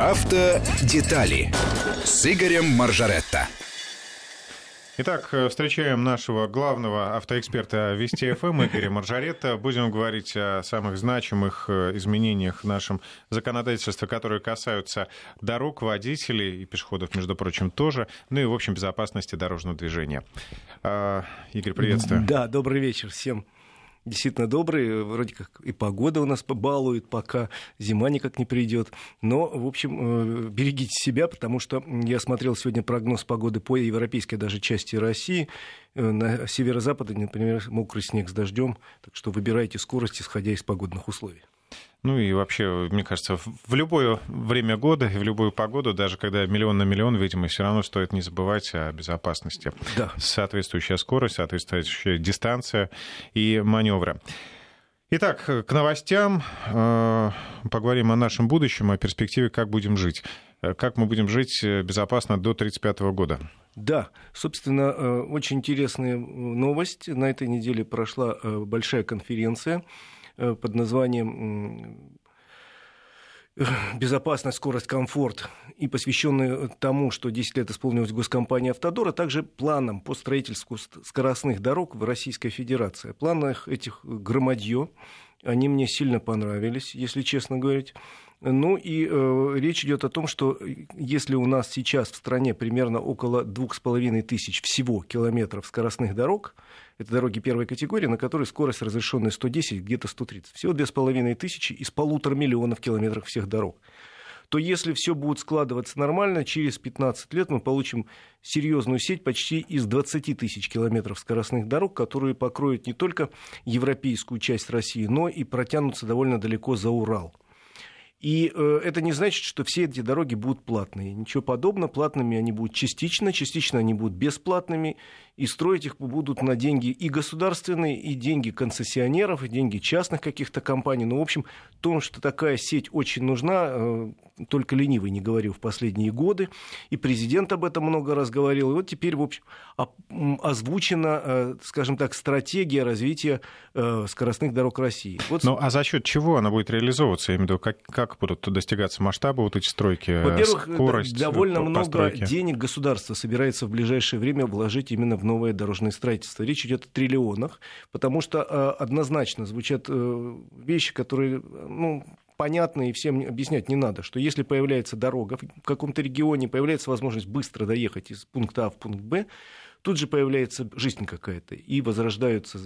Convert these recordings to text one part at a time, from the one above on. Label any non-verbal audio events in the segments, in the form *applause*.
Автодетали с Игорем Маржаретто. Итак, э, встречаем нашего главного автоэксперта Вести ФМ Игоря Маржаретта. Будем говорить о самых значимых э, изменениях в нашем законодательстве, которые касаются дорог, водителей и пешеходов, между прочим, тоже, ну и, в общем, безопасности дорожного движения. А, Игорь, приветствую. Да, добрый вечер всем действительно добрый, вроде как и погода у нас побалует, пока зима никак не придет. Но, в общем, э, берегите себя, потому что я смотрел сегодня прогноз погоды по европейской даже части России. Э, на северо-западе, например, мокрый снег с дождем, так что выбирайте скорость, исходя из погодных условий. Ну и вообще, мне кажется, в любое время года и в любую погоду, даже когда миллион на миллион, видимо, все равно стоит не забывать о безопасности. Да. Соответствующая скорость, соответствующая дистанция и маневры. Итак, к новостям. Э, поговорим о нашем будущем, о перспективе, как будем жить. Э, как мы будем жить э, безопасно до 1935 года. Да, собственно, очень интересная новость. На этой неделе прошла большая конференция под названием безопасность, скорость, комфорт и посвященный тому, что 10 лет исполнилась госкомпания «Автодор», а также планам по строительству скоростных дорог в Российской Федерации. Планах этих громадье, они мне сильно понравились, если честно говорить. Ну и э, речь идет о том, что если у нас сейчас в стране примерно около двух с половиной тысяч всего километров скоростных дорог, это дороги первой категории, на которой скорость разрешенная 110, где-то 130. Всего две с половиной тысячи из полутора миллионов километров всех дорог то если все будет складываться нормально, через 15 лет мы получим серьезную сеть почти из 20 тысяч километров скоростных дорог, которые покроют не только европейскую часть России, но и протянутся довольно далеко за Урал. И э, это не значит, что все эти дороги будут платные. Ничего подобного. Платными они будут частично, частично они будут бесплатными. И строить их будут на деньги и государственные, и деньги концессионеров, и деньги частных каких-то компаний. Ну, в общем, то, что такая сеть очень нужна, э, только ленивый не говорил в последние годы. И президент об этом много раз говорил. И вот теперь, в общем, озвучена, э, скажем так, стратегия развития э, скоростных дорог России. Вот... Ну, а за счет чего она будет реализовываться? Я имею в виду, как, как как будут достигаться масштабы вот эти стройки? Во-первых, скорость довольно много денег государство собирается в ближайшее время вложить именно в новое дорожное строительство. Речь идет о триллионах, потому что э, однозначно звучат э, вещи, которые ну, понятно и всем объяснять не надо, что если появляется дорога в каком-то регионе, появляется возможность быстро доехать из пункта А в пункт Б, тут же появляется жизнь какая-то, и возрождаются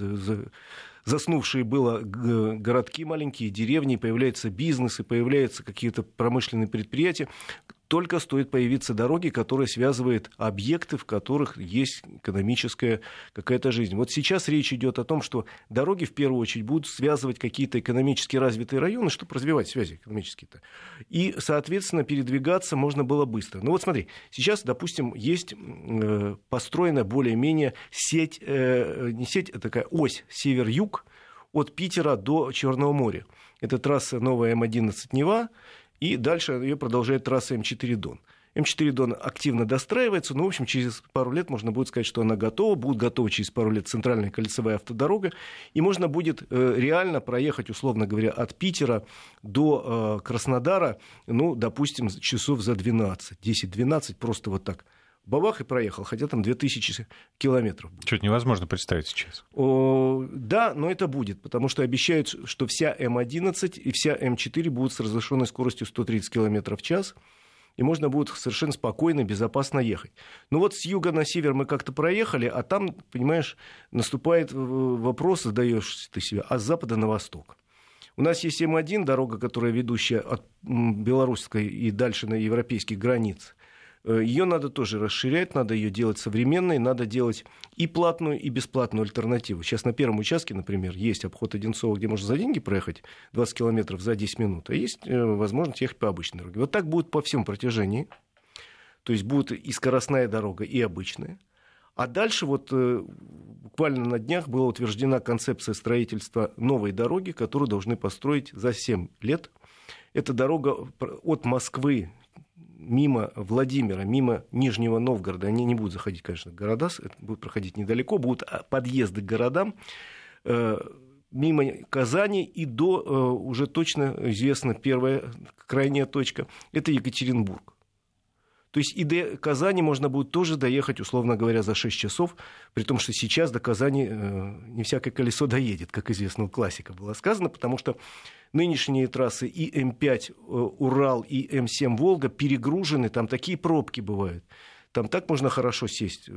заснувшие было городки маленькие, деревни, появляются бизнесы, появляются какие-то промышленные предприятия, только стоит появиться дороги, которые связывают объекты, в которых есть экономическая какая-то жизнь. Вот сейчас речь идет о том, что дороги в первую очередь будут связывать какие-то экономически развитые районы, чтобы развивать связи экономические-то. И, соответственно, передвигаться можно было быстро. Ну вот смотри, сейчас, допустим, есть э, построена более-менее сеть, э, не сеть, а такая ось север-юг от Питера до Черного моря. Это трасса новая М11 Нева, и дальше ее продолжает трасса М4 Дон. М4 Дон активно достраивается, но, в общем, через пару лет можно будет сказать, что она готова, будет готова через пару лет центральная кольцевая автодорога, и можно будет э, реально проехать, условно говоря, от Питера до э, Краснодара, ну, допустим, часов за 12, 10-12, просто вот так бабах и проехал, хотя там 2000 километров. Что-то невозможно представить сейчас. О, да, но это будет, потому что обещают, что вся М11 и вся М4 будут с разрешенной скоростью 130 километров в час, и можно будет совершенно спокойно, безопасно ехать. Ну вот с юга на север мы как-то проехали, а там, понимаешь, наступает вопрос, задаешь ты себе, а с запада на восток. У нас есть М1, дорога, которая ведущая от белорусской и дальше на европейских границ. Э, ее надо тоже расширять, надо ее делать современной, надо делать и платную, и бесплатную альтернативу. Сейчас на первом участке, например, есть обход Одинцова, где можно за деньги проехать 20 километров за 10 минут, а есть э, возможность ехать по обычной дороге. Вот так будет по всем протяжении. То есть будет и скоростная дорога, и обычная. А дальше вот э, буквально на днях была утверждена концепция строительства новой дороги, которую должны построить за 7 лет. Это дорога от Москвы мимо Владимира, мимо Нижнего Новгорода, они не будут заходить, конечно, в города, будут проходить недалеко, будут а, подъезды к городам, э, мимо Казани и до, э, уже точно известна первая крайняя точка, это Екатеринбург. То есть и до Казани можно будет тоже доехать, условно говоря, за 6 часов, при том, что сейчас до Казани э, не всякое колесо доедет, как известно, у классика было сказано, потому что нынешние трассы и М5 э, Урал, и М7 Волга перегружены, там такие пробки бывают. Там так можно хорошо сесть.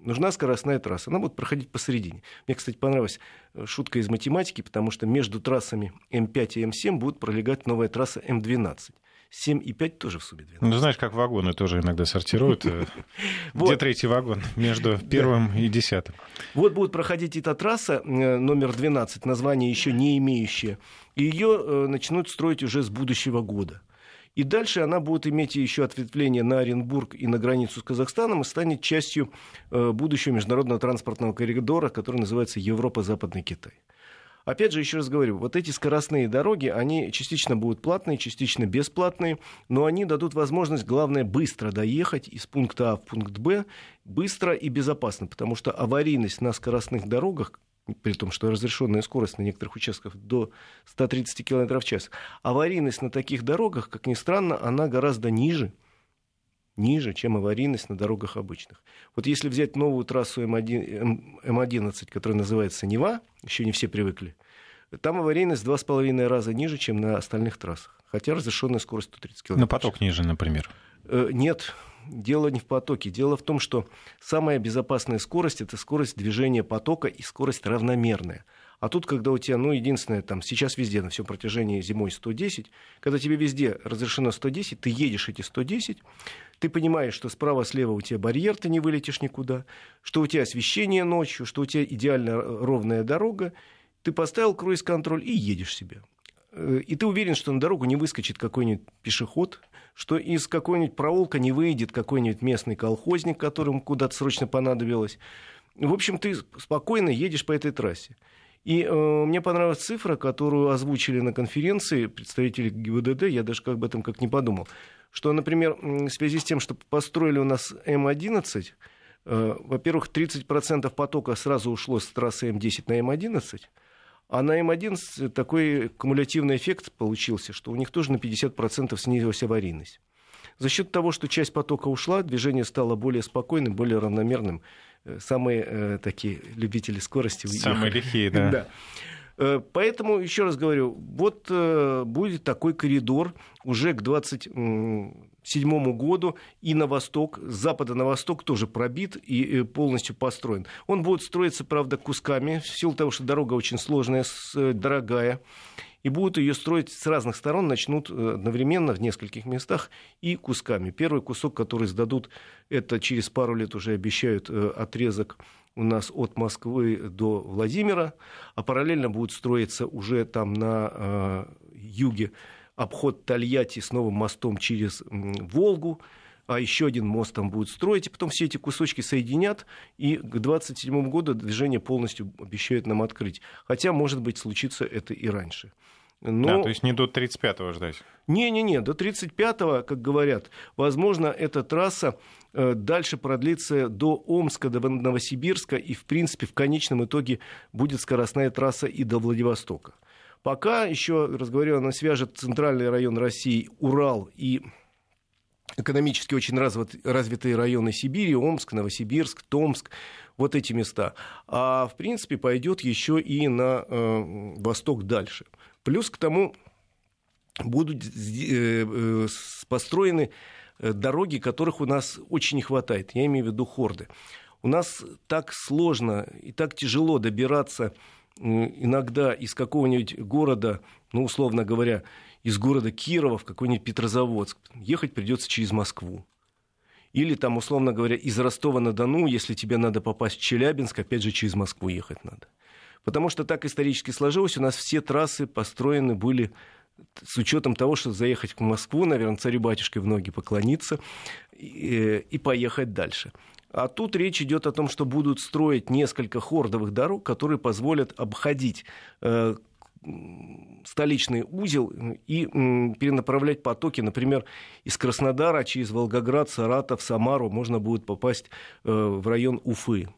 Нужна скоростная трасса. Она будет проходить посередине. Мне, кстати, понравилась э, шутка из математики, потому что между трассами М5 и М7 будет пролегать новая трасса М12. 7 и 5 тоже в сумме 12. Ну, знаешь, как вагоны тоже иногда сортируют. Э, *laughs* где третий вагон *laughs* между первым и десятым? Вот будет проходить эта трасса э, номер 12, название еще не имеющее. И ее э, начнут строить уже с будущего года. И дальше она будет иметь еще ответвление на Оренбург и на границу с Казахстаном и станет частью будущего международного транспортного коридора, который называется Европа-Западный Китай. Опять же, еще раз говорю, вот эти скоростные дороги, они частично будут платные, частично бесплатные, но они дадут возможность, главное, быстро доехать из пункта А в пункт Б, быстро и безопасно, потому что аварийность на скоростных дорогах, при том, что разрешенная скорость на некоторых участках до 130 км в час, аварийность на таких дорогах, как ни странно, она гораздо ниже, ниже, чем аварийность на дорогах обычных. Вот если взять новую трассу М1, М11, которая называется Нева, еще не все привыкли, там аварийность в два с половиной раза ниже, чем на остальных трассах. Хотя разрешенная скорость 130 км. На поток ниже, например? Э, нет, дело не в потоке. Дело в том, что самая безопасная скорость – это скорость движения потока и скорость равномерная. А тут, когда у тебя, ну, единственное, там, сейчас везде, на всем протяжении зимой 110, когда тебе везде разрешено 110, ты едешь эти 110, ты понимаешь, что справа-слева у тебя барьер, ты не вылетишь никуда, что у тебя освещение ночью, что у тебя идеально ровная дорога, ты поставил круиз-контроль и едешь себе. Э, и ты уверен, что на дорогу не выскочит какой-нибудь пешеход, что из какой-нибудь проулка не выйдет какой-нибудь местный колхозник, которому куда-то срочно понадобилось. В общем, ты спокойно едешь по этой трассе. И э, мне понравилась цифра, которую озвучили на конференции представители ГИБДД, я даже как об этом как не подумал, что, например, в связи с тем, что построили у нас М-11, э, во-первых, 30% потока сразу ушло с трассы М-10 на М-11, а на М11 такой кумулятивный эффект получился, что у них тоже на 50% снизилась аварийность. За счет того, что часть потока ушла, движение стало более спокойным, более равномерным. Э, самые э, такие любители скорости. Самые лихие, да. *laughs* да. Э, поэтому, еще раз говорю, вот э, будет такой коридор уже к 27 году и на восток, с запада на восток тоже пробит и полностью построен. Он будет строиться, правда, кусками, в силу того, что дорога очень сложная, дорогая и будут ее строить с разных сторон, начнут э, одновременно в нескольких местах и кусками. Первый кусок, который сдадут, это через пару лет уже обещают э, отрезок у нас от Москвы до Владимира, а параллельно будет строиться уже там на э, юге обход Тольятти с новым мостом через Волгу, а еще один мост там будет строить, и потом все эти кусочки соединят, и к 2027 году движение полностью обещают нам открыть. Хотя, может быть, случится это и раньше. Но... А, то есть не до 35-го ждать? Не-не-не, до 35-го, как говорят, возможно, эта трасса э, дальше продлится до Омска, до Новосибирска, и, в принципе, в конечном итоге будет скоростная трасса и до Владивостока. Пока еще, раз говорю, она свяжет центральный район России, Урал и экономически очень развит, развитые районы Сибири, Омск, Новосибирск, Томск, вот эти места. А в принципе пойдет еще и на э, восток дальше. Плюс к тому будут э, э, построены э, дороги, которых у нас очень не хватает. Я имею в виду хорды. У нас так сложно и так тяжело добираться иногда из какого-нибудь города, ну, условно говоря, из города Кирова в какой-нибудь Петрозаводск. Ехать придется через Москву. Или там, условно говоря, из Ростова-на-Дону, если тебе надо попасть в Челябинск, опять же, через Москву ехать надо. Потому что так исторически сложилось, у нас все трассы построены были с учетом того, что заехать в Москву, наверное, царю-батюшке в ноги поклониться и, и поехать дальше. А тут речь идет о том, что будут строить несколько хордовых дорог, которые позволят обходить э, столичный узел и перенаправлять потоки, например, из Краснодара через Волгоград, Саратов, Самару можно будет попасть э, в район Уфы.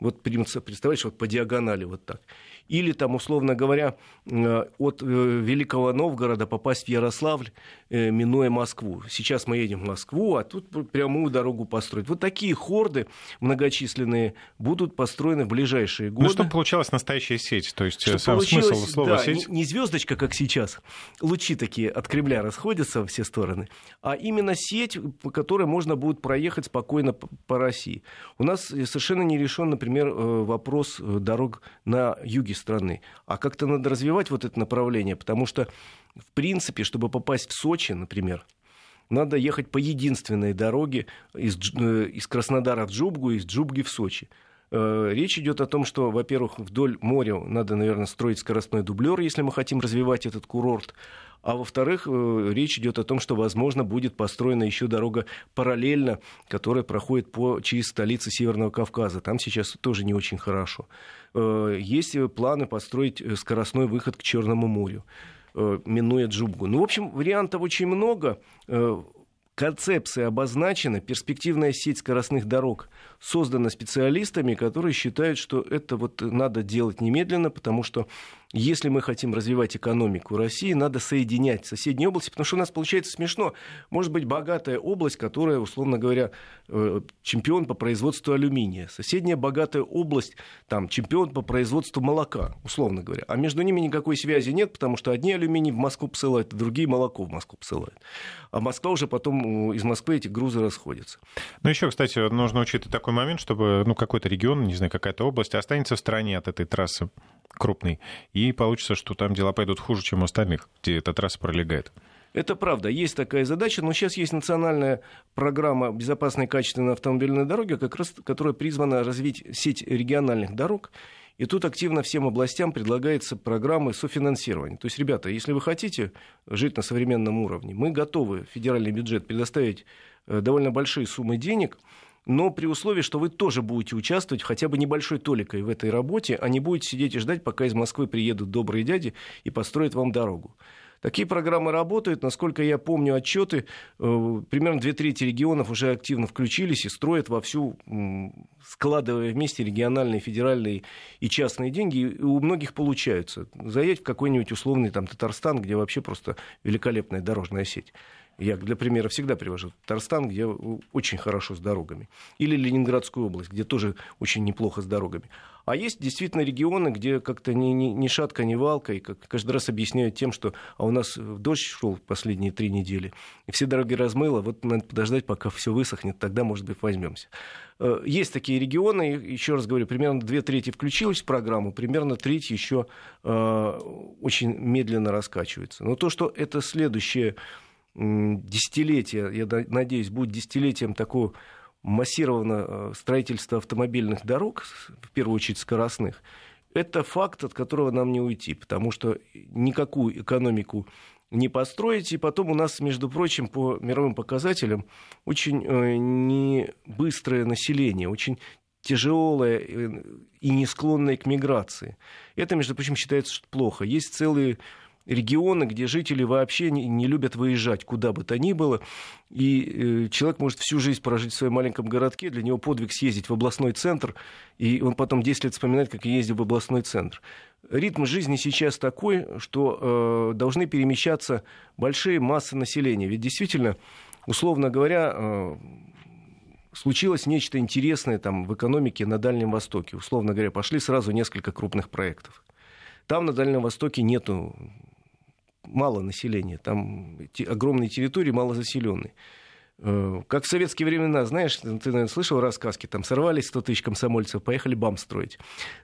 Вот представляешь, вот по диагонали вот так. или там, условно говоря, э, от э, Великого Новгорода попасть в Ярославль, э, минуя Москву. Сейчас мы едем в Москву, а тут прямую дорогу построить. Вот такие хорды многочисленные будут построены в ближайшие ну, годы. Ну, чтобы получалась настоящая сеть, то есть чтобы сам смысл слова да, сеть. Не, не звездочка, как сейчас, лучи такие от Кремля расходятся во все стороны, а именно сеть, по которой можно будет проехать спокойно по, по России. У нас совершенно не решен, например, вопрос дорог на юге страны. А как-то надо развивать вот это направление, потому что, в принципе, чтобы попасть в Сочи, например, надо ехать по единственной дороге из, э, из Краснодара в Джубгу и из Джубги в Сочи. Э, речь идет о том, что, во-первых, вдоль моря надо, наверное, строить скоростной дублер, если мы хотим развивать этот курорт. А во-вторых, э, речь идет о том, что, возможно, будет построена еще дорога параллельно, которая проходит по, через столицы Северного Кавказа. Там сейчас тоже не очень хорошо. Э, есть планы построить скоростной выход к Черному морю минуя Джубгу. Ну, в общем, вариантов очень много концепция обозначена, перспективная сеть скоростных дорог создана специалистами, которые считают, что это вот надо делать немедленно, потому что если мы хотим развивать экономику России, надо соединять соседние области, потому что у нас получается смешно. Может быть богатая область, которая, условно говоря, э, чемпион по производству алюминия. Соседняя богатая область, там, чемпион по производству молока, условно говоря. А между ними никакой связи нет, потому что одни алюминий в Москву посылают, а другие молоко в Москву посылают. А Москва уже потом э, из Москвы эти грузы расходятся. Ну, еще, кстати, нужно учитывать такой момент, чтобы ну, какой-то регион, не знаю, какая-то область останется в стороне от этой трассы крупной, и получится, что там дела пойдут хуже, чем у остальных, где эта трасса пролегает. Это правда, есть такая задача, но сейчас есть национальная программа безопасной качественной автомобильной дороги, как раз, которая призвана развить сеть региональных дорог. И тут активно всем областям предлагается программы софинансирования. То есть, ребята, если вы хотите жить на современном уровне, мы готовы федеральный бюджет предоставить э, довольно большие суммы денег – но при условии, что вы тоже будете участвовать хотя бы небольшой толикой в этой работе, а не будете сидеть и ждать, пока из Москвы приедут добрые дяди и построят вам дорогу. Такие программы работают. Насколько я помню отчеты, э, примерно две трети регионов уже активно включились и строят вовсю, складывая вместе региональные, федеральные и частные деньги. И у многих получаются. Заедь в какой-нибудь условный там, Татарстан, где вообще просто великолепная дорожная сеть. Я для примера всегда привожу Татарстан, где очень хорошо с дорогами. Или Ленинградскую область, где тоже очень неплохо с дорогами. А есть действительно регионы, где как-то ни, ни, ни шатка, ни валка, и как каждый раз объясняют тем, что а у нас дождь шел последние три недели, и все дороги размыло, вот надо подождать, пока все высохнет, тогда, может быть, возьмемся. Э, есть такие регионы, еще раз говорю, примерно две трети включилось в программу, примерно треть еще э, очень медленно раскачивается. Но то, что это следующее десятилетие, я надеюсь, будет десятилетием такого массированного э, строительства автомобильных дорог, в первую очередь скоростных, это факт, от которого нам не уйти, потому что никакую экономику не построить. И потом у нас, между прочим, по мировым показателям очень э, не быстрое население, очень тяжелое э, и не склонное к миграции. Это, между прочим, считается что плохо. Есть целые регионы, где жители вообще не, не любят выезжать куда бы то ни было. И э, человек может всю жизнь прожить в своем маленьком городке, для него подвиг съездить в областной центр, и он потом 10 лет вспоминает, как ездил в областной центр. Ритм жизни сейчас такой, что э, должны перемещаться большие массы населения. Ведь действительно, условно говоря, э, случилось нечто интересное там, в экономике на Дальнем Востоке. Условно говоря, пошли сразу несколько крупных проектов. Там на Дальнем Востоке нету мало населения, там огромные территории малозаселенные. Э, как в советские времена, знаешь, ты, наверное, слышал рассказки, там сорвались 100 тысяч комсомольцев, поехали бам строить.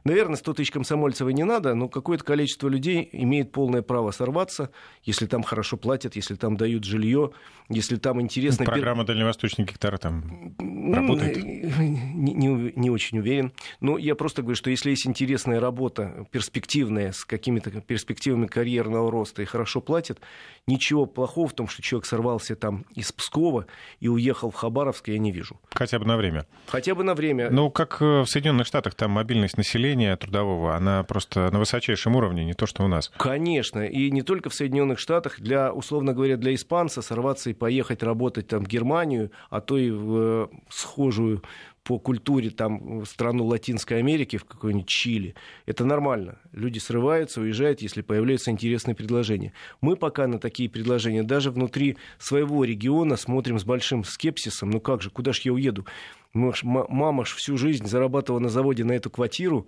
Наверное, 100 тысяч комсомольцев и не надо, но какое-то количество людей имеет полное право сорваться, если там хорошо платят, если там дают жилье, если там интересно... Программа «Дальневосточный гектар» там работает? Не, не, не очень уверен. Но я просто говорю, что если есть интересная работа, перспективная, с какими-то перспективами карьерного роста и хорошо платят, ничего плохого в том, что человек сорвался там из Пскова, и уехал в Хабаровск, я не вижу. Хотя бы на время. Хотя бы на время. Ну, как э, в Соединенных Штатах, там мобильность населения трудового, она просто на высочайшем уровне, не то, что у нас. Конечно, и не только в Соединенных Штатах, для, условно говоря, для испанца сорваться и поехать работать там в Германию, а то и в э, схожую по культуре там, в страну Латинской Америки, в какой-нибудь Чили. Это нормально. Люди срываются, уезжают, если появляются интересные предложения. Мы пока на такие предложения даже внутри своего региона смотрим с большим скепсисом. Ну как же, куда же я уеду? Мама ж всю жизнь зарабатывала на заводе на эту квартиру,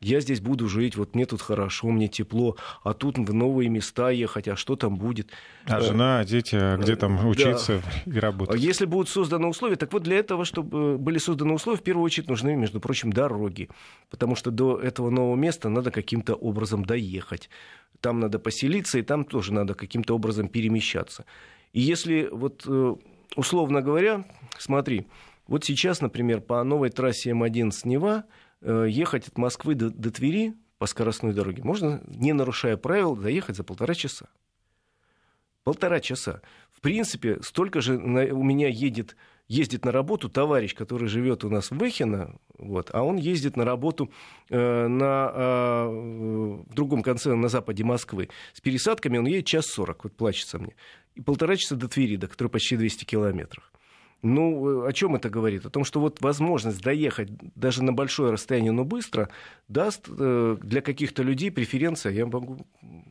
я здесь буду жить, вот мне тут хорошо, мне тепло, а тут в новые места ехать, а что там будет? А жена, а дети, а где там учиться да. и работать? Если будут созданы условия, так вот для этого, чтобы были созданы условия, в первую очередь нужны, между прочим, дороги, потому что до этого нового места надо каким-то образом доехать. Там надо поселиться, и там тоже надо каким-то образом перемещаться. И если вот э, условно говоря, смотри, вот сейчас, например, по новой трассе М1 с Нева э, ехать от Москвы до, до Твери по скоростной дороге можно, не нарушая правил, доехать за полтора часа. Полтора часа. В принципе, столько же у меня едет, ездит на работу товарищ, который живет у нас в Вехино, вот, а он ездит на работу э, на, э, в другом конце, на западе Москвы. С пересадками он едет час сорок, вот плачется мне. И полтора часа до Твери, до которой почти 200 километров. Ну, о чем это говорит? О том, что вот возможность доехать даже на большое расстояние, но быстро, даст э, для каких-то людей преференция. Я могу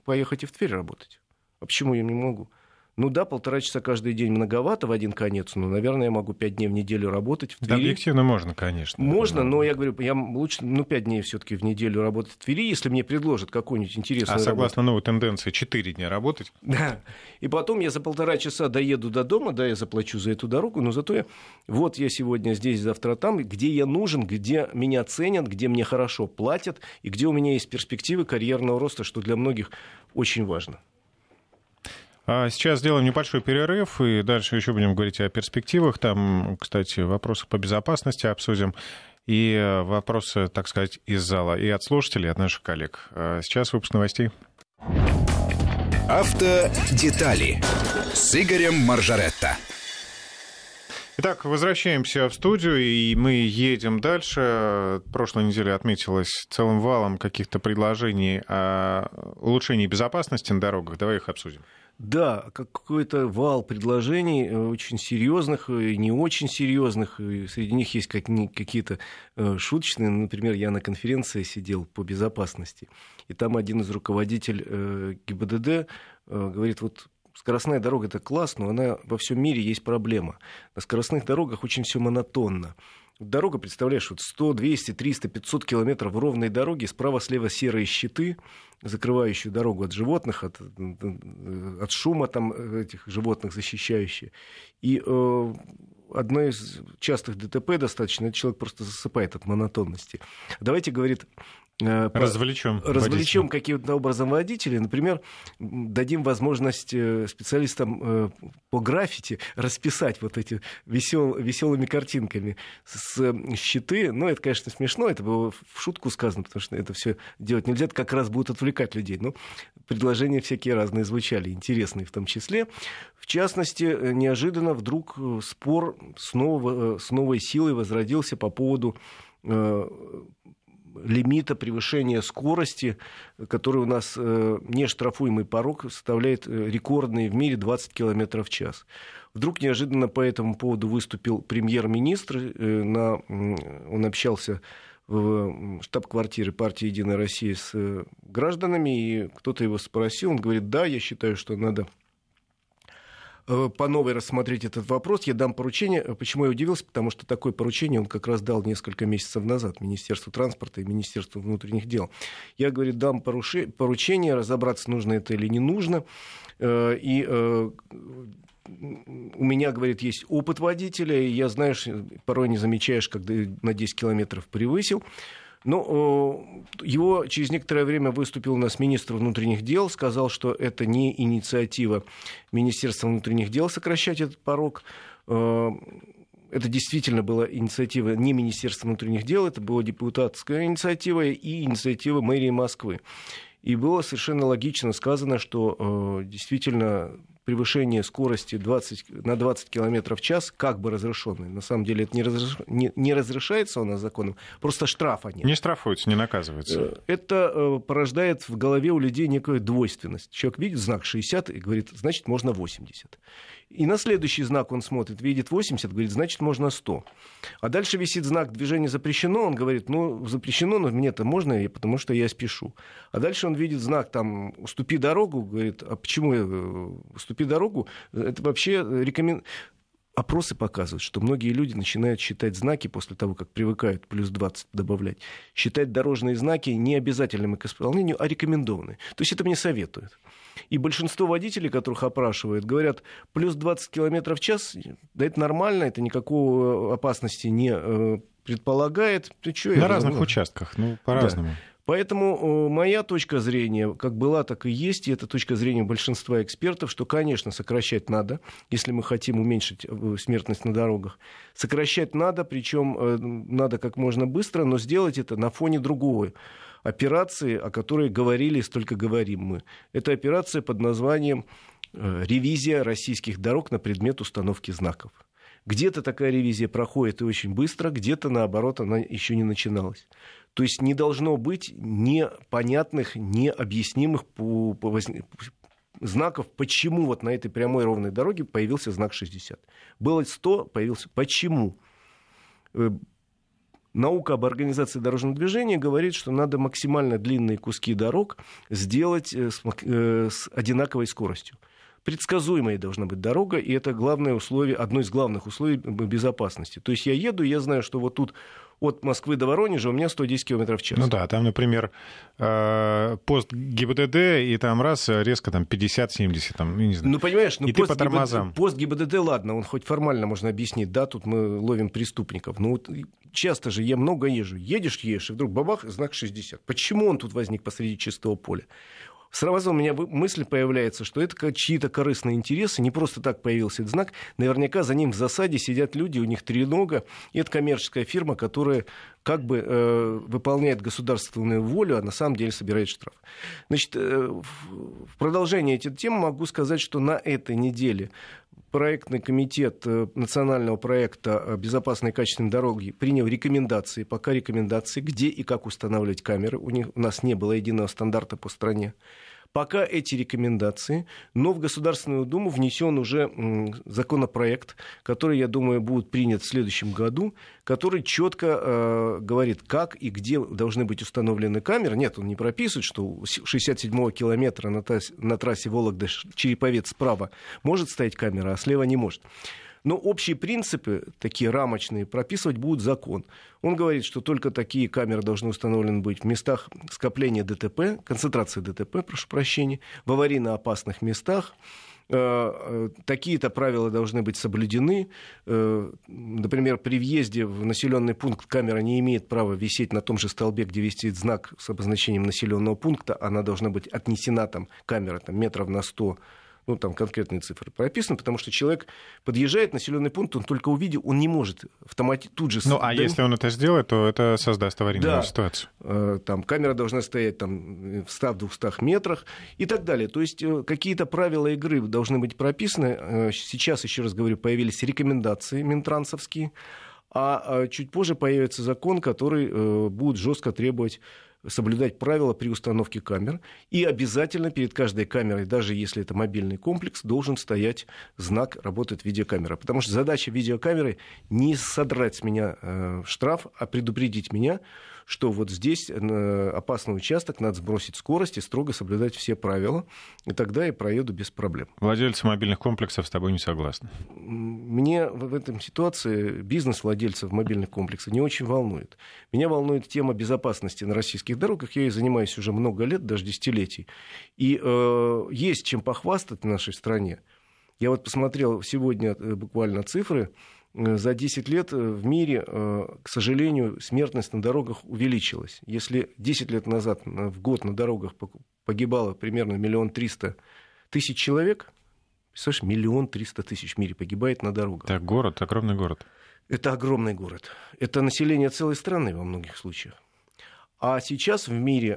поехать и в Тверь работать. А почему я не могу? Ну да, полтора часа каждый день многовато в один конец, но, наверное, я могу пять дней в неделю работать в Твери. Да, объективно можно, конечно. Можно, но я говорю, я лучше, ну, пять дней все таки в неделю работать в Твери, если мне предложат какую-нибудь интересную А согласно работу. новой тенденции, четыре дня работать? Да. И потом я за полтора часа доеду до дома, да, я заплачу за эту дорогу, но зато я, вот я сегодня здесь, завтра там, где я нужен, где меня ценят, где мне хорошо платят, и где у меня есть перспективы карьерного роста, что для многих очень важно. А сейчас сделаем небольшой перерыв, и дальше еще будем говорить о перспективах. Там, кстати, вопросы по безопасности обсудим и э, вопросы, так сказать, из зала, и от слушателей, и от наших коллег. А сейчас выпуск новостей. Автодетали с Игорем Маржаретто. Итак, возвращаемся в студию, и мы едем дальше. Прошлой неделе отметилась целым валом каких-то предложений о улучшении безопасности на дорогах. Давай их обсудим. Да, какой-то вал предложений э, очень серьезных и не очень серьезных. Среди них есть какие-то э, шуточные. Например, я на конференции сидел по безопасности, и там один из руководителей э, ГИБДД говорит, вот скоростная дорога это класс, но она во всем мире есть проблема. На скоростных дорогах очень все монотонно. Дорога, представляешь, вот 100, 200, 300, 500 километров ровной дороги, справа-слева серые щиты, закрывающие дорогу от животных, от, от шума там этих животных защищающие. И э, одно из частых ДТП достаточно, человек просто засыпает от монотонности. Давайте, говорит, Э, развлечем. Развлечем каким-то образом водителей. Например, дадим возможность э, специалистам э, по граффити расписать вот эти весел, веселыми картинками с щиты. Ну, это, конечно, смешно, это было в шутку сказано, потому что это все делать нельзя, это как раз будет отвлекать людей. Но предложения всякие разные звучали, интересные в том числе. В частности, неожиданно вдруг спор снова, с новой силой возродился по поводу лимита превышения скорости, который у нас э, не штрафуемый порог составляет э, рекордный в мире 20 км в час. Вдруг неожиданно по этому поводу выступил премьер-министр, э, на, он общался в штаб-квартире партии «Единая Россия» с гражданами, и кто-то его спросил, он говорит, да, я считаю, что надо Э, по новой рассмотреть этот вопрос. Я дам поручение. Почему я удивился? Потому что такое поручение он как раз дал несколько месяцев назад Министерству транспорта и Министерству внутренних дел. Я, говорит, дам поручение, разобраться, нужно это или не нужно. Э, и э, у меня, говорит, есть опыт водителя, и я, знаешь, порой не замечаешь, когда на 10 километров превысил. Но э, его через некоторое время выступил у нас министр внутренних дел, сказал, что это не инициатива Министерства внутренних дел сокращать этот порог. Э, это действительно была инициатива не Министерства внутренних дел, это была депутатская инициатива и инициатива мэрии Москвы. И было совершенно логично сказано, что э, действительно превышение скорости 20, на 20 км в час как бы разрешенный. На самом деле это не, разреш... не, не разрешается у нас законом, просто штрафа нет. Не штрафуется, не наказывается. Э, это э, порождает в голове у людей некую двойственность. Человек видит знак 60 и говорит, значит, можно 80. И на следующий знак он смотрит, видит 80, говорит, значит, можно 100. А дальше висит знак движение запрещено, он говорит, ну, запрещено, но мне-то можно, потому что я спешу. А дальше он видит знак, там, уступи дорогу, говорит, а почему я э, уступи дорогу? Это вообще рекомен... Опросы показывают, что многие люди начинают считать знаки после того, как привыкают плюс 20 добавлять, считать дорожные знаки не обязательными к исполнению, а рекомендованные. То есть это мне советуют. И большинство водителей, которых опрашивают, говорят, плюс 20 км в час, да это нормально, это никакой э, опасности не э, предполагает. Ты что, На разных знаю? участках, ну, по-разному. Да. Поэтому моя точка зрения, как была, так и есть, и это точка зрения большинства экспертов, что, конечно, сокращать надо, если мы хотим уменьшить э, смертность на дорогах. Сокращать надо, причем надо как можно быстро, но сделать это на фоне другого операции, о которой говорили, столько говорим мы. Это операция под названием э, «Ревизия российских дорог на предмет установки знаков». Где-то такая ревизия проходит и очень быстро, где-то, наоборот, она еще не начиналась. То есть не должно быть непонятных, необъяснимых по, по, знаков, почему вот на этой прямой ровной дороге появился знак 60. Было 100, появился. Почему? Э, наука об организации дорожного движения говорит, что надо максимально длинные куски дорог сделать э, с, э, с одинаковой скоростью. Предсказуемая должна быть дорога, и это главное условие, одно из главных условий безопасности. То есть я еду, я знаю, что вот тут от Москвы до Воронежа у меня 110 км в час. Ну да, там, например, э, пост ГИБДД, и там раз резко там 50-70, там, не знаю. Ну, понимаешь, ну, и пост, ты по тормозам. ГИБД, пост ГИБДД, ладно, он хоть формально можно объяснить, да, тут мы ловим преступников. Но вот часто же я много езжу. Едешь, едешь, и вдруг бабах, знак 60. Почему он тут возник посреди чистого поля? Сразу у меня мысль появляется, что это чьи-то корыстные интересы, не просто так появился этот знак, наверняка за ним в засаде сидят люди, у них три нога, и это коммерческая фирма, которая как бы э, выполняет государственную волю, а на самом деле собирает штраф. Значит, э, в продолжение этой темы могу сказать, что на этой неделе проектный комитет э, национального проекта «Безопасные и качественные дороги» принял рекомендации, пока рекомендации, где и как устанавливать камеры. У, них, у нас не было единого стандарта по стране. Пока эти рекомендации, но в Государственную Думу внесен уже законопроект, который, я думаю, будет принят в следующем году, который четко э, говорит, как и где должны быть установлены камеры. Нет, он не прописывает, что 67-го километра на трассе, на трассе Вологда-Череповец справа может стоять камера, а слева не может. Но общие принципы, такие рамочные, прописывать будет закон. Он говорит, что только такие камеры должны установлены быть в местах скопления ДТП, концентрации ДТП, прошу прощения, в аварийно опасных местах, э, э, Такие-то правила должны быть соблюдены. Э, например, при въезде в населенный пункт камера не имеет права висеть на том же столбе, где висит знак с обозначением населенного пункта. Она должна быть отнесена, там, камера там, метров на 100 ну, там конкретные цифры прописаны, потому что человек подъезжает в населенный пункт, он только увидел, он не может автомати... тут же... Ну, а если он это сделает, то это создаст аварийную да. ситуацию. Э, там камера должна стоять там, в 100-200 метрах и так далее. То есть э, какие-то правила игры должны быть прописаны. Э, сейчас, еще раз говорю, появились рекомендации минтрансовские, а чуть позже появится закон, который будет жестко требовать соблюдать правила при установке камер. И обязательно перед каждой камерой, даже если это мобильный комплекс, должен стоять знак «Работает видеокамера». Потому что задача видеокамеры не содрать с меня э, штраф, а предупредить меня, что вот здесь э, опасный участок, надо сбросить скорость и строго соблюдать все правила, и тогда я проеду без проблем. Владельцы мобильных комплексов с тобой не согласны? Мне в этом ситуации бизнес владельцев мобильных комплексов не очень волнует. Меня волнует тема безопасности на российских дорогах. Я ей занимаюсь уже много лет, даже десятилетий. И э, есть чем похвастать в нашей стране. Я вот посмотрел сегодня э, буквально цифры. Э, за 10 лет э, в мире, э, к сожалению, смертность на дорогах увеличилась. Если 10 лет назад в год на дорогах погибало примерно миллион триста тысяч человек, представляешь, миллион триста тысяч в мире погибает на дорогах. Это город, огромный город. Это огромный город. Это население целой страны во многих случаях. А сейчас в мире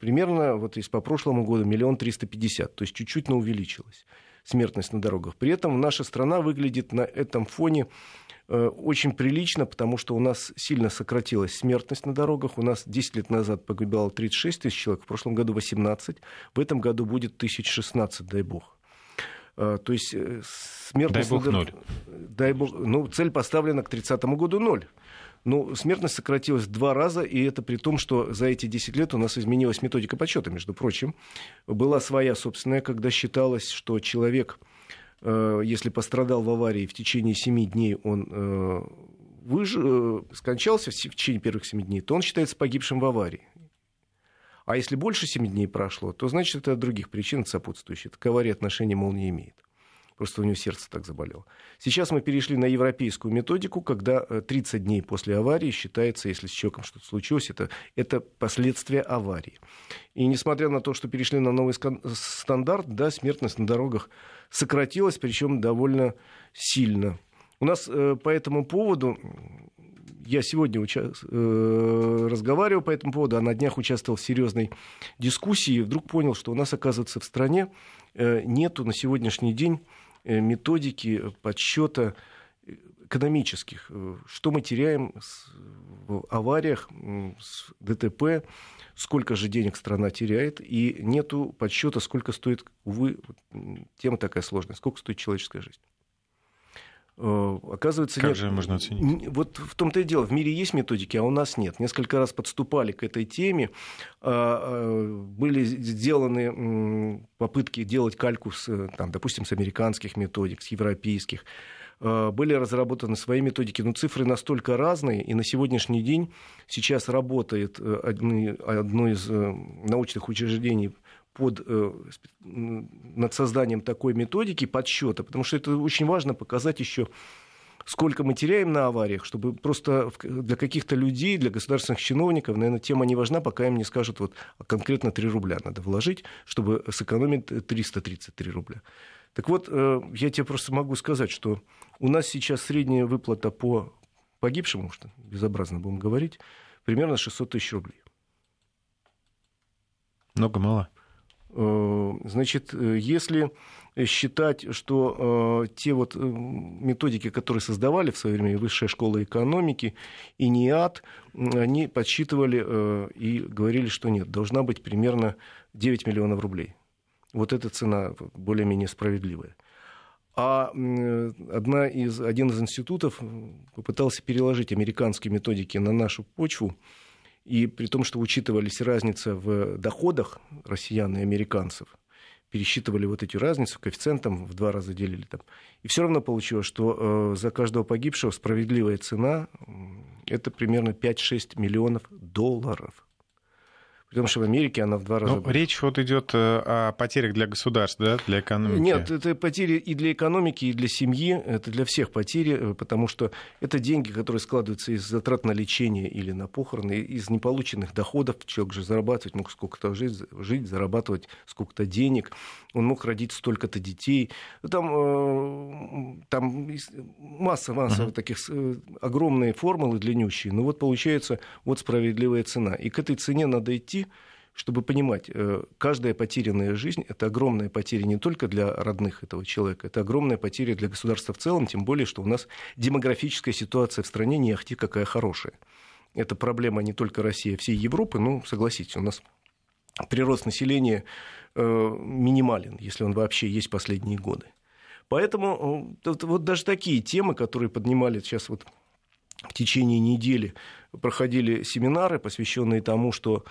примерно, вот из по прошлому году, миллион триста пятьдесят, то есть чуть-чуть, но увеличилось. Смертность на дорогах. При этом наша страна выглядит на этом фоне Э, очень прилично, потому что у нас сильно сократилась смертность на дорогах. У нас 10 лет назад погибало 36 тысяч человек, в прошлом году 18, в этом году будет 1016, дай бог. Э, то есть э, смертность... Дай бог ноль. Дай бог... Ну, цель поставлена к 30 году ноль. Ну, смертность сократилась в два раза, и это при том, что за эти 10 лет у нас изменилась методика подсчета, между прочим. Была своя собственная, когда считалось, что человек Э, если пострадал в аварии в течение 7 дней, он э, выж... Э, скончался в течение первых 7 дней, то он считается погибшим в аварии. А если больше 7 дней прошло, то значит это от других причин сопутствующих. К аварии отношения, мол, не имеет. Просто у него сердце так заболело. Сейчас мы перешли на европейскую методику, когда 30 дней после аварии считается, если с человеком что-то случилось, это, это последствия аварии. И несмотря на то, что перешли на новый стандарт, да, смертность на дорогах сократилась, причем довольно сильно. У нас э, по этому поводу, я сегодня уча- э, разговаривал по этому поводу, а на днях участвовал в серьезной дискуссии, и вдруг понял, что у нас, оказывается, в стране э, нету на сегодняшний день э, методики подсчета экономических, э, что мы теряем в авариях, с ДТП, сколько же денег страна теряет, и нету подсчета, сколько стоит, увы, тема такая сложная, сколько стоит человеческая жизнь. Э, оказывается, как нет. же можно оценить? Вот в том-то и дело. В мире есть методики, а у нас нет. Несколько раз подступали к этой теме. А, а, были сделаны попытки делать кальку, с, там, допустим, с американских методик, с европейских. Э, были разработаны свои методики, но цифры настолько разные, и на сегодняшний день сейчас работает э, одно из э, научных учреждений под, над созданием такой методики подсчета, потому что это очень важно показать еще сколько мы теряем на авариях, чтобы просто для каких-то людей, для государственных чиновников, наверное, тема не важна, пока им не скажут, вот конкретно 3 рубля надо вложить, чтобы сэкономить 333 рубля. Так вот, я тебе просто могу сказать, что у нас сейчас средняя выплата по погибшему, что безобразно будем говорить, примерно 600 тысяч рублей. Много-мало? Э, значит, э, если считать, что э, те вот методики, которые создавали в свое время Высшая школа экономики и НИАД, они подсчитывали и говорили, что нет, должна быть примерно 9 миллионов рублей. Вот эта цена более-менее справедливая. А одна из, один из институтов попытался переложить американские методики на нашу почву, и при том, что учитывались разница в доходах россиян и американцев, пересчитывали вот эти разницы коэффициентом, в два раза делили там. И все равно получилось, что э, за каждого погибшего справедливая цена – это примерно 5-6 миллионов долларов. Потому что в Америке она в два раза... Ну, речь вот идет э, о потерях для государств, да, для экономики? Нет, это потери и для экономики, и для семьи, это для всех потери, э, потому что это деньги, которые складываются из затрат на лечение или на похороны, из неполученных доходов. Человек же зарабатывать мог сколько-то жить, жить зарабатывать сколько-то денег, он мог родить столько-то детей. Там, э, там масса, масса uh-huh. таких огромные формулы длиннющие. Но вот получается вот справедливая цена. И к этой цене надо идти, идти, чтобы понимать, э, каждая потерянная жизнь – это огромная потеря не только для родных этого человека, это огромная потеря для государства в целом, тем более, что у нас демографическая ситуация в стране не ахти какая хорошая. Это проблема не только России, а всей Европы, ну, согласитесь, у нас прирост населения э, минимален, если он вообще есть последние годы. Поэтому э, вот даже такие темы, которые поднимали сейчас вот в течение недели, проходили семинары, посвященные тому, что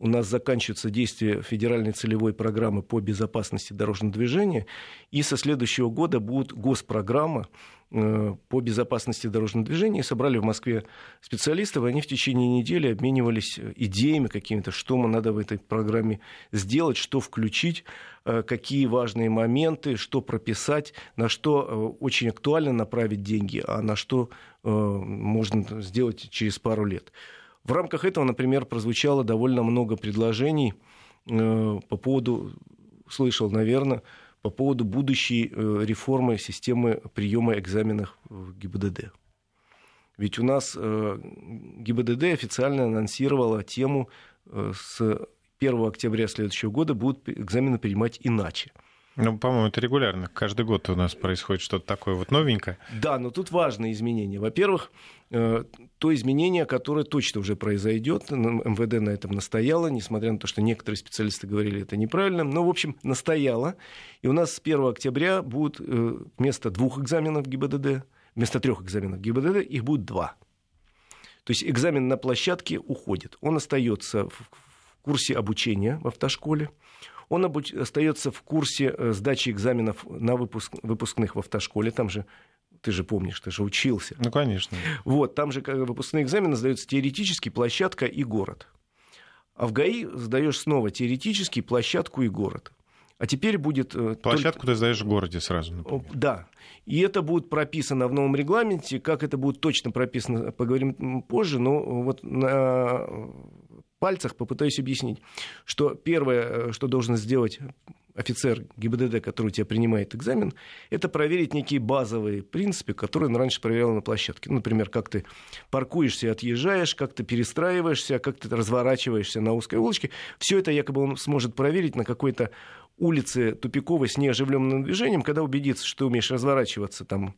у нас заканчивается действие федеральной целевой программы по безопасности дорожного движения, и со следующего года будет госпрограмма э, по безопасности дорожного движения. Собрали в Москве специалистов, и они в течение недели обменивались идеями какими-то, что мы надо в этой программе сделать, что включить, э, какие важные моменты, что прописать, на что э, очень актуально направить деньги, а на что можно сделать через пару лет. В рамках этого, например, прозвучало довольно много предложений э, по поводу, слышал, наверное, по поводу будущей э, реформы системы приема экзаменов в ГИБДД. Ведь у нас э, ГИБДД официально анонсировала тему с 1 октября следующего года будут экзамены принимать иначе. Ну, по-моему, это регулярно. Каждый год у нас происходит что-то такое вот новенькое. Да, но тут важные изменения. Во-первых, э, то изменение, которое точно уже произойдет, МВД на этом настояло, несмотря на то, что некоторые специалисты говорили это неправильно, но, в общем, настояло. И у нас с 1 октября будет э, вместо двух экзаменов ГИБДД, вместо трех экзаменов ГИБДД, их будет два. То есть экзамен на площадке уходит. Он остается в курсе обучения в автошколе, он обуч... остается в курсе э, сдачи экзаменов на выпуск... выпускных в автошколе. Там же ты же помнишь, ты же учился. Ну, конечно. Вот, там же выпускные экзамены сдаются теоретически, площадка и город. А в ГАИ сдаешь снова теоретически площадку и город. А теперь будет... Э, площадку только... ты сдаешь в городе сразу, например. Да. И это будет прописано в новом регламенте. Как это будет точно прописано, поговорим позже. Но вот на пальцах попытаюсь объяснить, что первое, э, что должен сделать офицер ГИБДД, который у тебя принимает экзамен, это проверить некие базовые принципы, которые он раньше проверял на площадке. Например, как ты паркуешься и отъезжаешь, как ты перестраиваешься, как ты разворачиваешься на узкой улочке. Все это якобы он сможет проверить на какой-то улице тупиковой с неоживленным движением, когда убедится, что ты умеешь разворачиваться там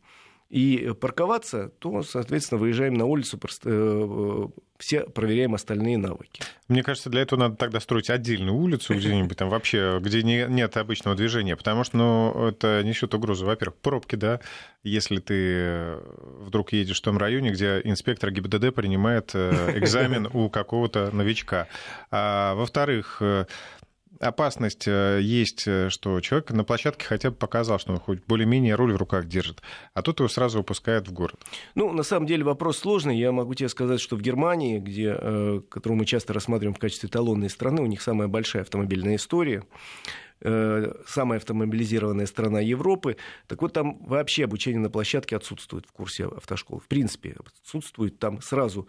и парковаться, то, соответственно, выезжаем на улицу, э, все проверяем остальные навыки. Мне кажется, для этого надо тогда строить отдельную улицу *laughs* где-нибудь там вообще, где не, нет обычного движения, потому что ну, это несет угрозу. Во-первых, пробки, да, если ты вдруг едешь в том районе, где инспектор ГИБДД принимает э, экзамен *laughs* у какого-то новичка. А, во-вторых, э, опасность э, есть, э, что человек на площадке хотя бы показал, что он хоть более-менее руль в руках держит, а тут его сразу выпускают в город. Ну, на самом деле вопрос сложный. Я могу тебе сказать, что в Германии, где, э, которую мы часто рассматриваем в качестве талонной страны, у них самая большая автомобильная история, самая автомобилизированная страна Европы. Так вот, там вообще обучение на площадке отсутствует в курсе автошкол. В принципе, отсутствует там сразу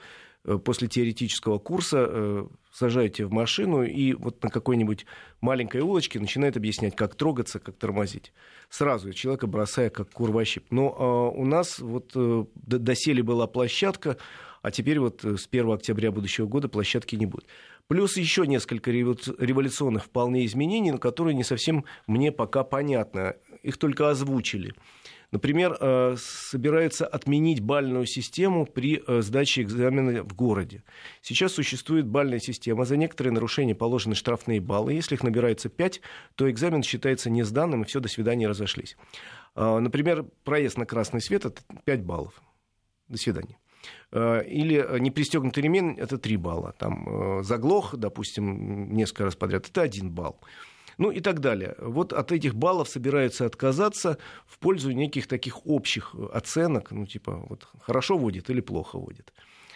после теоретического курса э, сажаете в машину и вот на какой-нибудь маленькой улочке начинает объяснять, как трогаться, как тормозить. Сразу человека бросая как курващип. Но э, у нас вот доселе была площадка, а теперь вот с 1 октября будущего года площадки не будет. Плюс еще несколько революционных вполне изменений, которые не совсем мне пока понятно. Их только озвучили. Например, э, собирается отменить бальную систему при э, сдаче экзамена в городе. Сейчас существует бальная система. За некоторые нарушения положены штрафные баллы. Если их набирается 5, то экзамен считается не сданным, и все, до свидания, разошлись. Э, например, проезд на красный свет – это 5 баллов. До свидания. Или непристегнутый ремень – это 3 балла. Там заглох, допустим, несколько раз подряд – это 1 балл ну и так далее. Вот от этих баллов собираются отказаться в пользу неких таких общих оценок, ну типа вот хорошо водит или плохо водит.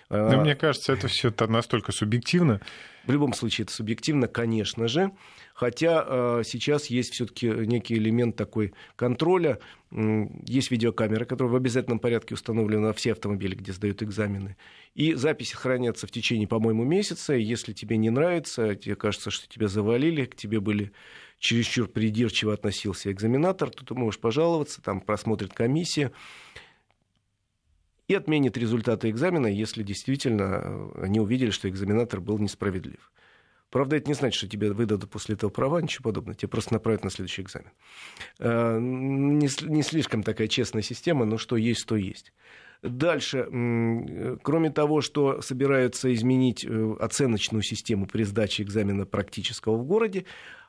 Но а, мне кажется, это все настолько субъективно. В любом случае, это субъективно, конечно же. Хотя э, сейчас есть все-таки некий элемент такой контроля. Есть видеокамеры, которые в обязательном порядке установлены на все автомобили, где сдают экзамены. И записи хранятся в течение, по-моему, месяца. Если тебе не нравится, тебе кажется, что тебя завалили, к тебе были чересчур придирчиво относился экзаменатор, то ты можешь пожаловаться, там просмотрит комиссия и отменит результаты экзамена, если действительно э, они увидели, что экзаменатор был несправедлив. Правда, это не значит, что тебе выдадут после этого права, ничего подобного. Тебе просто направят на следующий экзамен. Э, не, не слишком такая честная система, но что есть, то есть. Дальше, кроме того, что собираются изменить э, оценочную систему при сдаче экзамена практического в городе,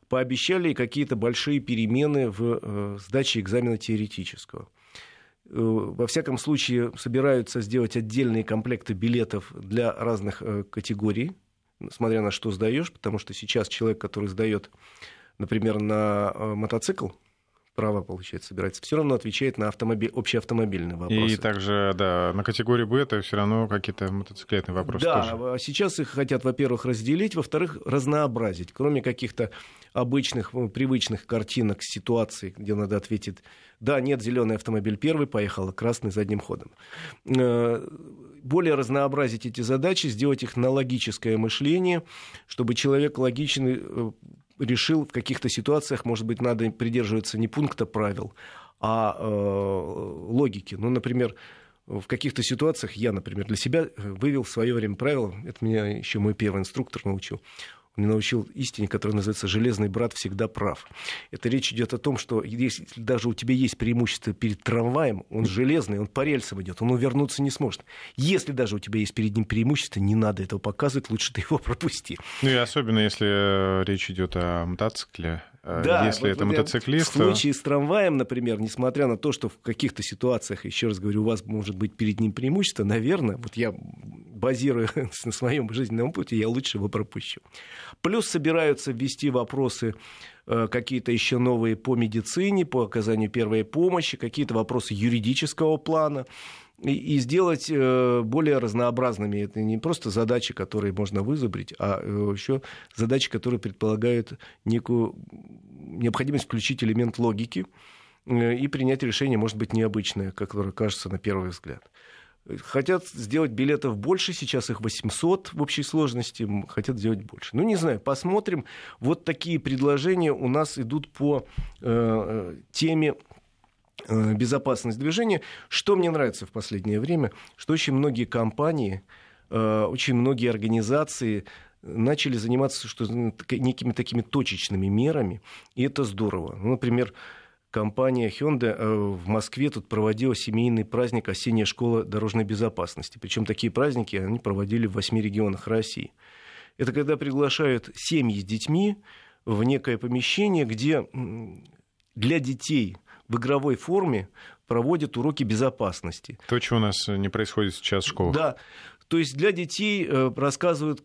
пообещали какие-то большие перемены в сдаче экзамена теоретического. Э, во всяком случае, собираются сделать отдельные комплекты билетов для разных э, категорий, смотря на что сдаешь, потому что сейчас человек, который сдает, например, на э, мотоцикл, право, получается, собирается, все равно отвечает на автомобиль, общеавтомобильные вопросы. И также, да, на категорию Б это все равно какие-то мотоциклетные вопросы да, тоже. А сейчас их хотят, во-первых, разделить, во-вторых, разнообразить. Кроме каких-то обычных, привычных картинок, ситуаций, где надо ответить, да, нет, зеленый автомобиль первый, поехал, красный задним ходом э, более разнообразить эти задачи, сделать их на логическое мышление, чтобы человек логичный э, решил в каких-то ситуациях, может быть, надо придерживаться не пункта правил, а э, логики. Ну, например, в каких-то ситуациях я, например, для себя вывел в свое время правило, это меня еще мой первый инструктор научил. Меня научил истине, которая называется «железный брат всегда прав». Это речь идет о том, что если даже у тебя есть преимущество перед трамваем, он железный, он по рельсам идет, он увернуться не сможет. Если даже у тебя есть перед ним преимущество, не надо этого показывать, лучше ты его *laughs* пропусти. Ну и особенно, если речь идет о мотоцикле, Э, да, если вот это мотоциклист. В случае с трамваем, например, несмотря на то, что в каких-то ситуациях, еще раз говорю, у вас может быть перед ним преимущество, наверное, вот я базируя *laughs* на своем жизненном пути, я лучше его пропущу. Плюс собираются ввести вопросы э, какие-то еще новые по медицине, по оказанию первой помощи, какие-то вопросы юридического плана и, сделать э, более разнообразными. Это не просто задачи, которые можно вызубрить, а э, еще задачи, которые предполагают некую необходимость включить элемент логики э, и принять решение, может быть, необычное, которое кажется на первый взгляд. Хотят сделать билетов больше, сейчас их 800 в общей сложности, хотят сделать больше. Ну, не знаю, посмотрим. Вот такие предложения у нас идут по э, теме безопасность движения. Что мне нравится в последнее время, что очень многие компании, э, очень многие организации начали заниматься что, некими такими точечными мерами, и это здорово. Ну, например, компания Hyundai э, в Москве тут проводила семейный праздник «Осенняя школа дорожной безопасности». Причем такие праздники они проводили в восьми регионах России. Это когда приглашают семьи с детьми в некое помещение, где для детей в игровой форме проводят уроки безопасности. То, что у нас не происходит сейчас в школах. Да, то есть для детей э, рассказывают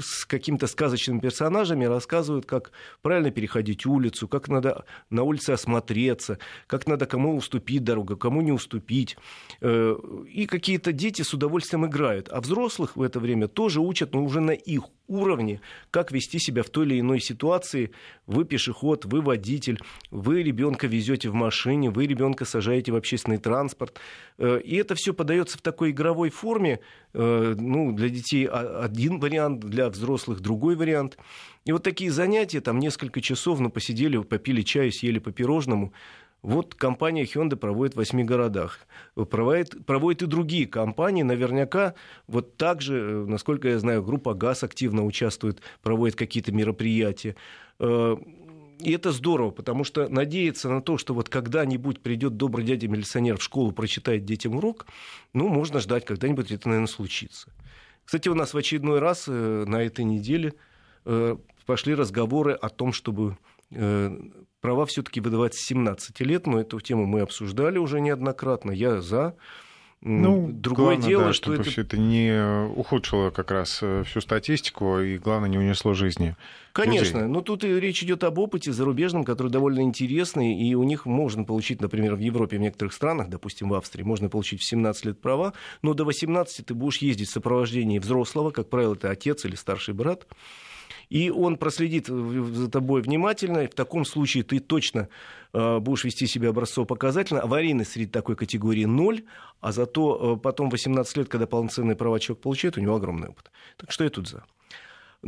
с какими-то сказочными персонажами рассказывают, как правильно переходить улицу, как надо на улице осмотреться, как надо кому уступить дорогу, кому не уступить. Э, и какие-то дети с удовольствием играют. А взрослых в это время тоже учат, но уже на их уровне, как вести себя в той или иной ситуации. Вы пешеход, вы водитель, вы ребенка везете в машине, вы ребенка сажаете в общественный транспорт. Э, и это все подается в такой игровой форме. Э, ну, для детей один вариант, для взрослых другой вариант. И вот такие занятия, там несколько часов, ну, посидели, попили чаю, съели по пирожному. Вот компания Hyundai проводит в восьми городах. Проводит, проводит и другие компании. Наверняка вот так же, э, насколько я знаю, группа ГАЗ активно участвует, проводит какие-то мероприятия. Э, и это здорово, потому что надеяться на то, что вот когда-нибудь придет добрый дядя-милиционер в школу, прочитает детям урок, ну, можно ждать, когда-нибудь это, наверное, случится. Кстати, у нас в очередной раз э, на этой неделе пошли разговоры о том, чтобы права все-таки выдавать с 17 лет, но эту тему мы обсуждали уже неоднократно. Я за. Ну, другое главное, дело, да, что это... это не ухудшило как раз э, всю статистику и, главное, не унесло жизни. Конечно, людей. но тут и речь идет об опыте зарубежном, который довольно интересный, и у них можно получить, например, в Европе, в некоторых странах, допустим, в Австрии, можно получить в 17 лет права, но до 18 ты будешь ездить в сопровождении взрослого, как правило, это отец или старший брат, и он проследит за тобой внимательно, в таком случае ты точно э, будешь вести себя образцово-показательно. Аварийность среди такой категории ноль, а зато э, потом 18 лет, когда полноценный права человек получает, у него огромный опыт. Так что я тут за.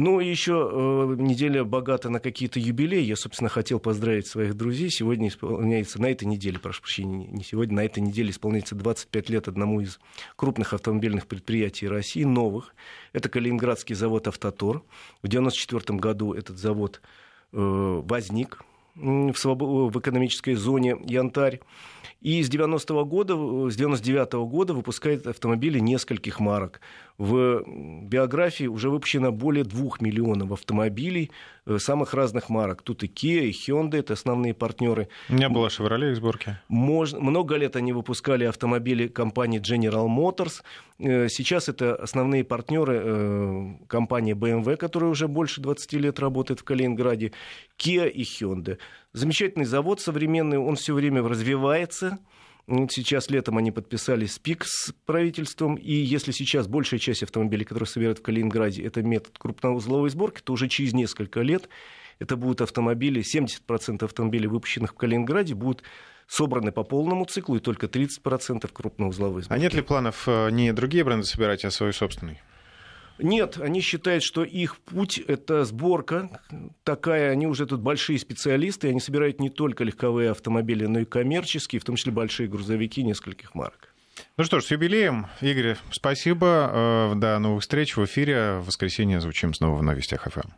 Ну, еще э, неделя богата на какие-то юбилеи. Я, собственно, хотел поздравить своих друзей. Сегодня исполняется, на этой неделе, прошу прощения, не сегодня, на этой неделе исполняется 25 лет одному из крупных автомобильных предприятий России, новых. Это Калининградский завод «Автотор». В 1994 году этот завод э, возник в, своб... в экономической зоне Янтарь. И с 90 года, с 99 -го года выпускает автомобили нескольких марок. В биографии уже выпущено более двух миллионов автомобилей э, самых разных марок. Тут и Kia, и Hyundai, это основные партнеры. Не было Chevrolet их сборки? Можно, много лет они выпускали автомобили компании General Motors. Э, сейчас это основные партнеры э, компании BMW, которая уже больше 20 лет работает в Калининграде, Kia и Hyundai. Замечательный завод современный, он все время развивается. Сейчас летом они подписали СПИК с правительством, и если сейчас большая часть автомобилей, которые собирают в Калининграде, это метод крупноузловой сборки, то уже через несколько лет это будут автомобили, 70% автомобилей, выпущенных в Калининграде, будут собраны по полному циклу, и только 30% крупноузловой сборки. А нет ли планов э, не другие бренды собирать, а свой собственный? Нет, они считают, что их путь – это сборка такая. Они уже тут большие специалисты, они собирают не только легковые автомобили, но и коммерческие, в том числе большие грузовики нескольких марок. Ну что ж, с юбилеем. Игорь, спасибо. Э, до новых встреч в эфире. В воскресенье звучим снова в новостях ФМ.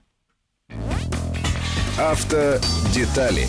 Автодетали